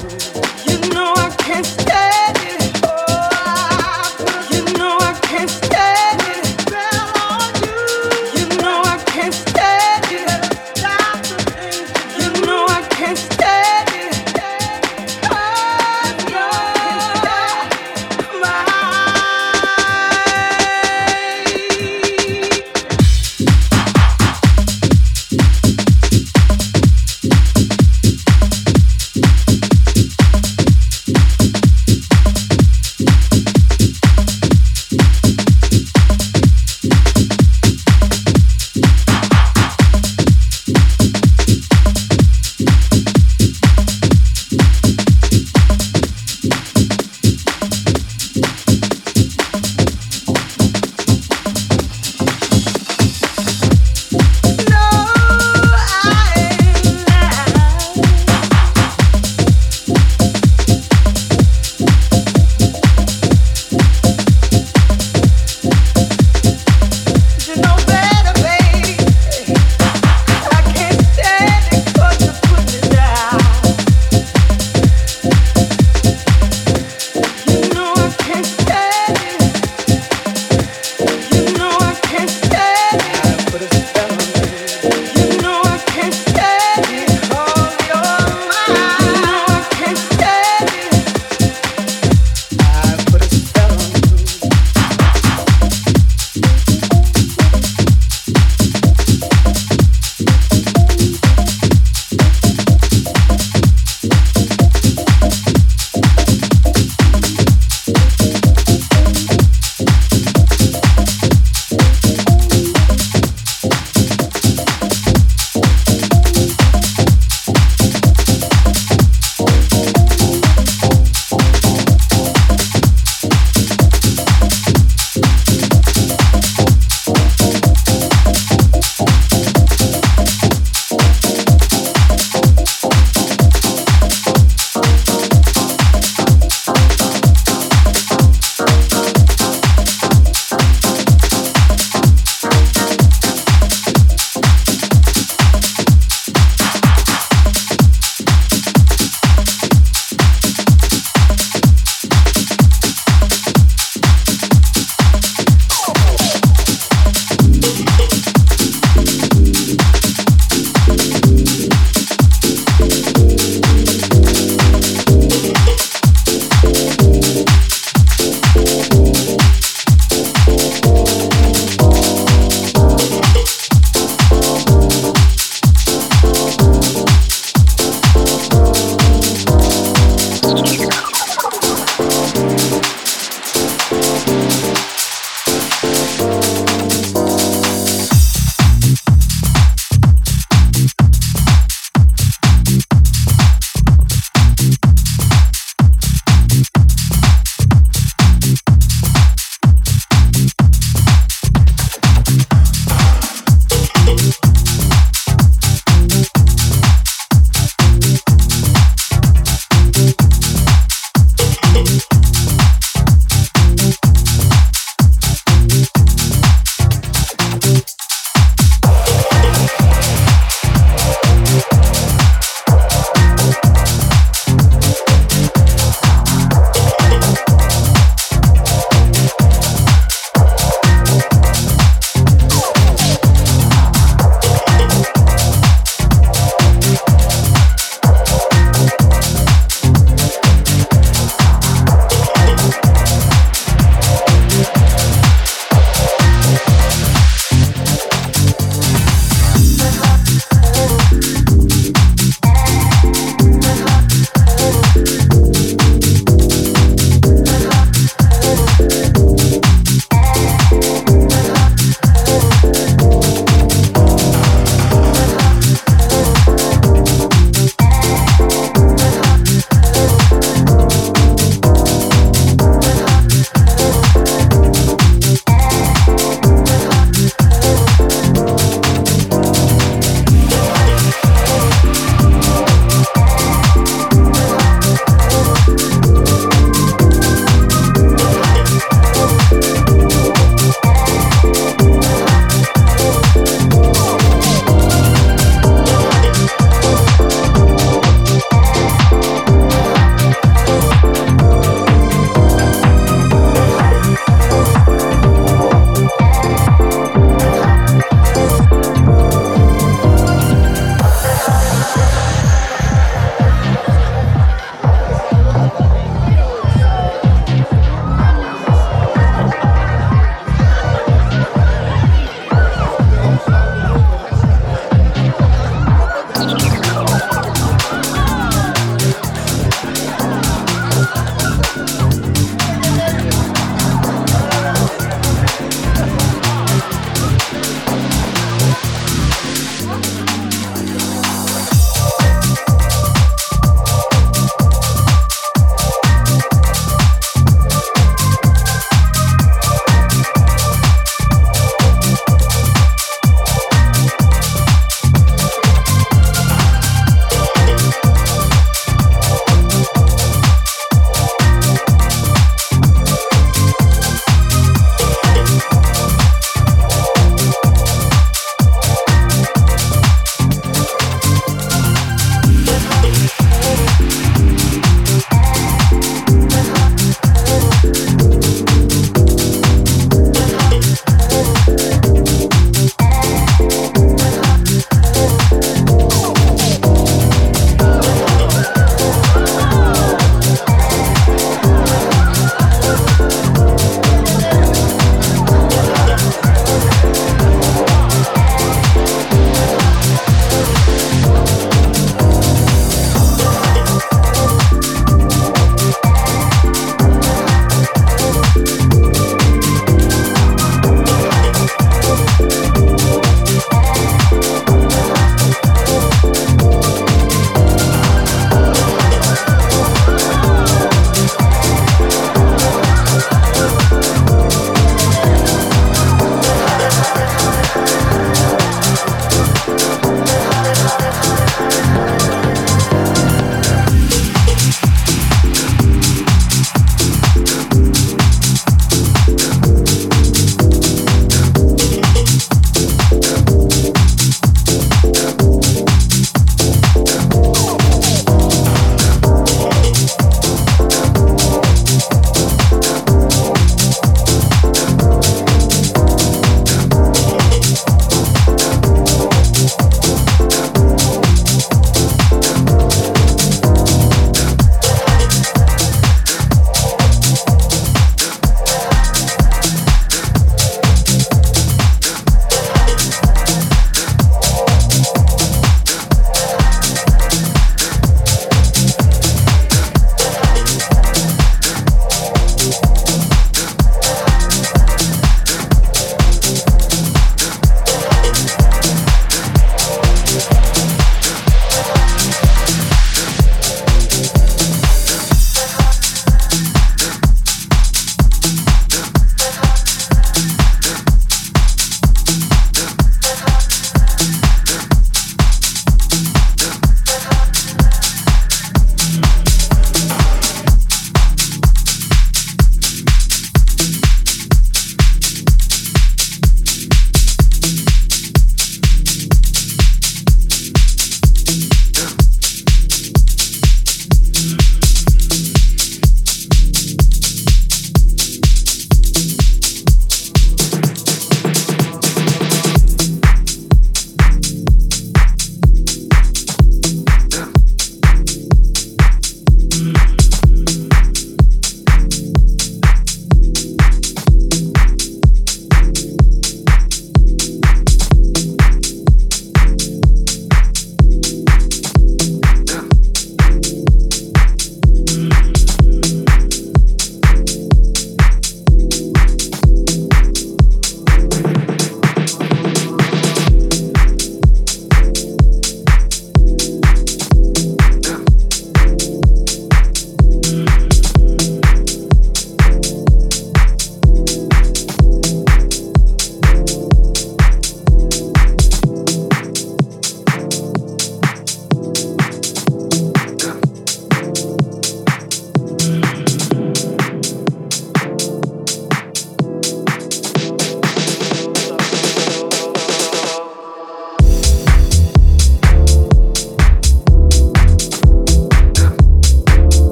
You know I can't stay.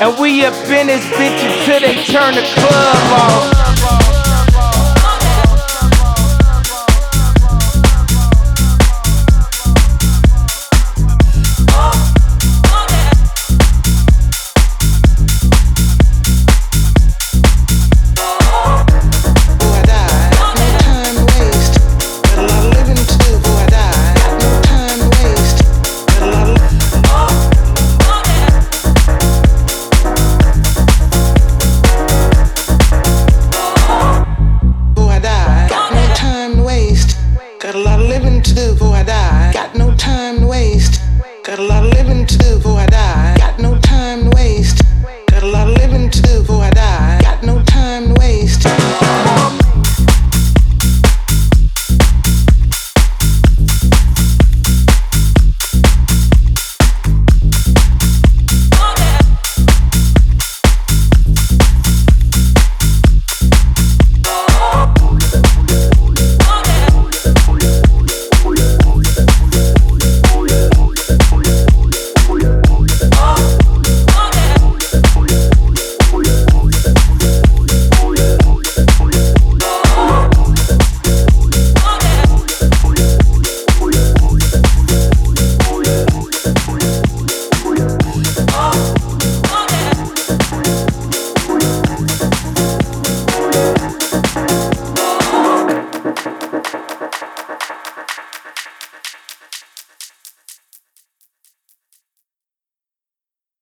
And we up in this bitch until they turn the club off.